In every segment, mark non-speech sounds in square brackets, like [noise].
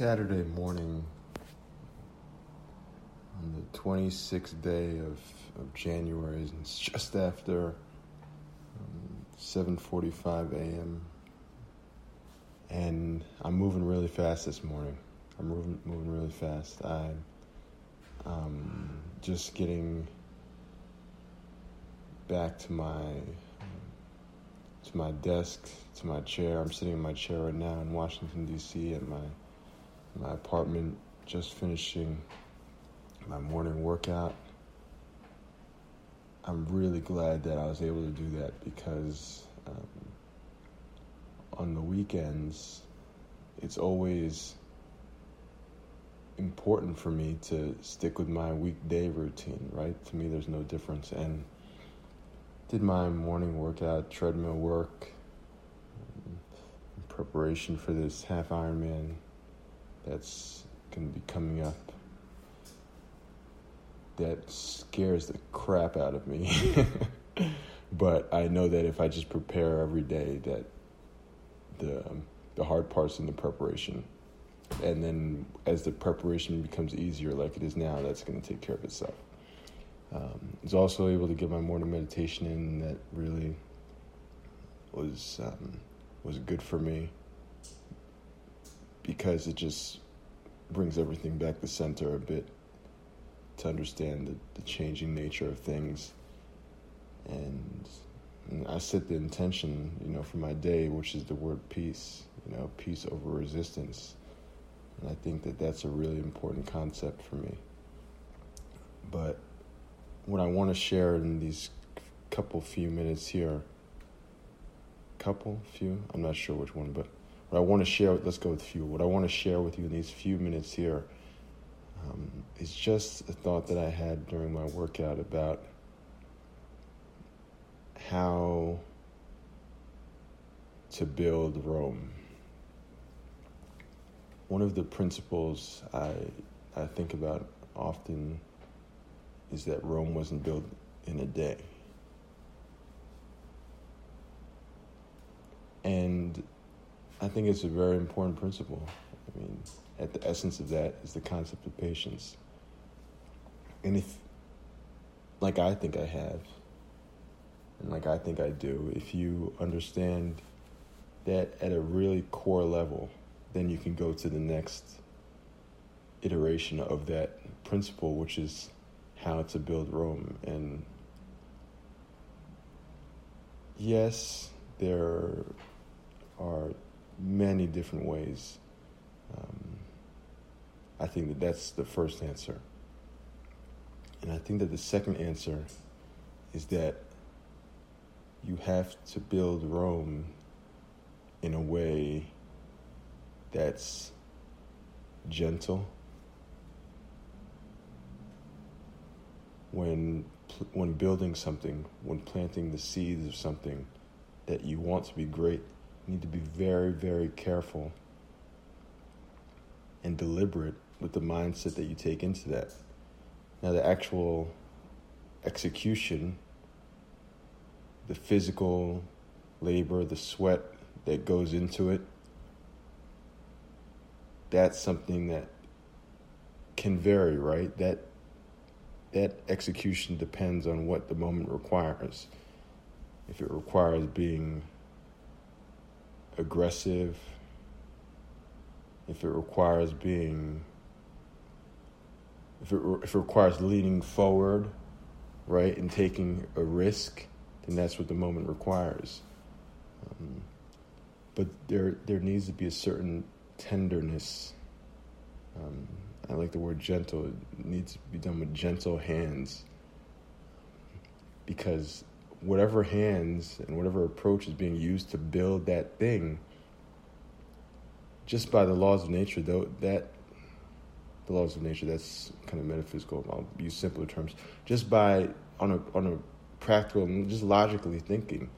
Saturday morning on the 26th day of, of January, and it's just after um, 7:45 a.m. and I'm moving really fast this morning. I'm moving moving really fast. I'm um, just getting back to my to my desk, to my chair. I'm sitting in my chair right now in Washington D.C. at my my apartment, just finishing my morning workout. I'm really glad that I was able to do that because um, on the weekends, it's always important for me to stick with my weekday routine, right? To me, there's no difference. And did my morning workout, treadmill work, in preparation for this half Ironman that's going to be coming up that scares the crap out of me. [laughs] but I know that if I just prepare every day, that the the hard parts in the preparation, and then as the preparation becomes easier, like it is now, that's going to take care of itself. Um, I was also able to get my morning meditation in, that really was um, was good for me because it just brings everything back to center a bit to understand the, the changing nature of things. And, and, I set the intention, you know, for my day, which is the word peace, you know, peace over resistance. And I think that that's a really important concept for me. But what I want to share in these couple few minutes here, couple, few, I'm not sure which one, but what I want to share, let's go with few. What I want to share with you in these few minutes here um, is just a thought that I had during my workout about how to build Rome. One of the principles I, I think about often is that Rome wasn't built in a day. And I think it's a very important principle. I mean, at the essence of that is the concept of patience. And if, like I think I have, and like I think I do, if you understand that at a really core level, then you can go to the next iteration of that principle, which is how to build Rome. And yes, there are many different ways. Um, I think that that's the first answer. And I think that the second answer is that you have to build Rome in a way that's gentle. When when building something, when planting the seeds of something that you want to be great, need to be very, very careful and deliberate with the mindset that you take into that. Now, the actual execution, the physical labor, the sweat that goes into it, that's something that can vary, right? That that execution depends on what the moment requires. If it requires being aggressive, if it requires being, if it, if it requires leaning forward, right, and taking a risk, then that's what the moment requires. Um, but there, there needs to be a certain tenderness. Um, I like the word gentle. It needs to be done with gentle hands. Because whatever hands and whatever approach is being used to build that thing, just by the laws of nature, though, that the laws of nature, that's kind of metaphysical. I'll use simpler terms. Just by on a on a practical, just logically thinking,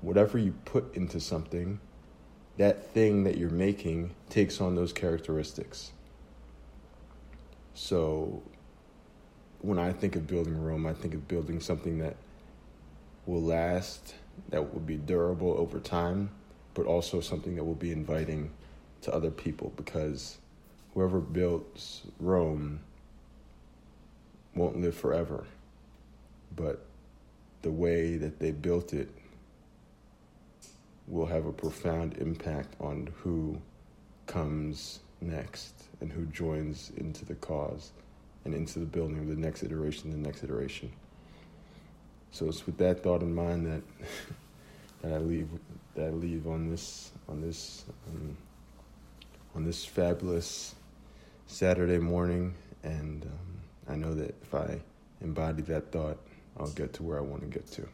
whatever you put into something, that thing that you're making takes on those characteristics. So, when I think of building Rome, I think of building something that will last, that will be durable over time, but also something that will be inviting to other people because whoever built Rome won't live forever, but the way that they built it will have a profound impact on who comes next and who joins into the cause and into the building of the next iteration, the next iteration. So it's with that thought in mind that [laughs] that I leave that I leave on this on this um, on this fabulous Saturday morning, and um, I know that if I embody that thought, I'll get to where I want to get to.